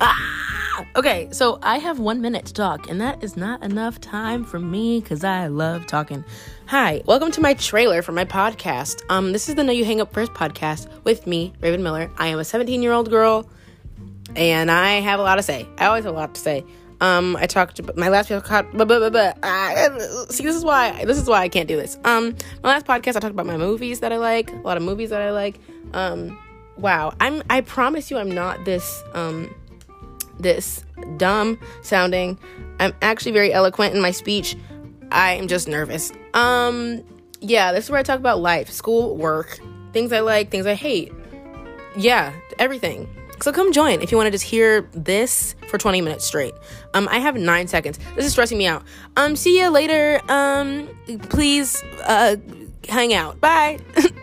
Ah! Okay, so I have one minute to talk, and that is not enough time for me because I love talking. Hi, welcome to my trailer for my podcast. Um, this is the No You Hang Up First podcast with me, Raven Miller. I am a 17 year old girl, and I have a lot to say. I always have a lot to say. Um, I talked about my last podcast. But, but, but, uh, see, this is why this is why I can't do this. Um, my last podcast, I talked about my movies that I like, a lot of movies that I like. Um, wow, I'm. I promise you, I'm not this. Um, this dumb sounding. I'm actually very eloquent in my speech. I am just nervous. Um, yeah, this is where I talk about life, school, work, things I like, things I hate. Yeah, everything. So come join if you want to just hear this for 20 minutes straight. Um, I have nine seconds. This is stressing me out. Um, see you later. Um, please, uh, hang out. Bye.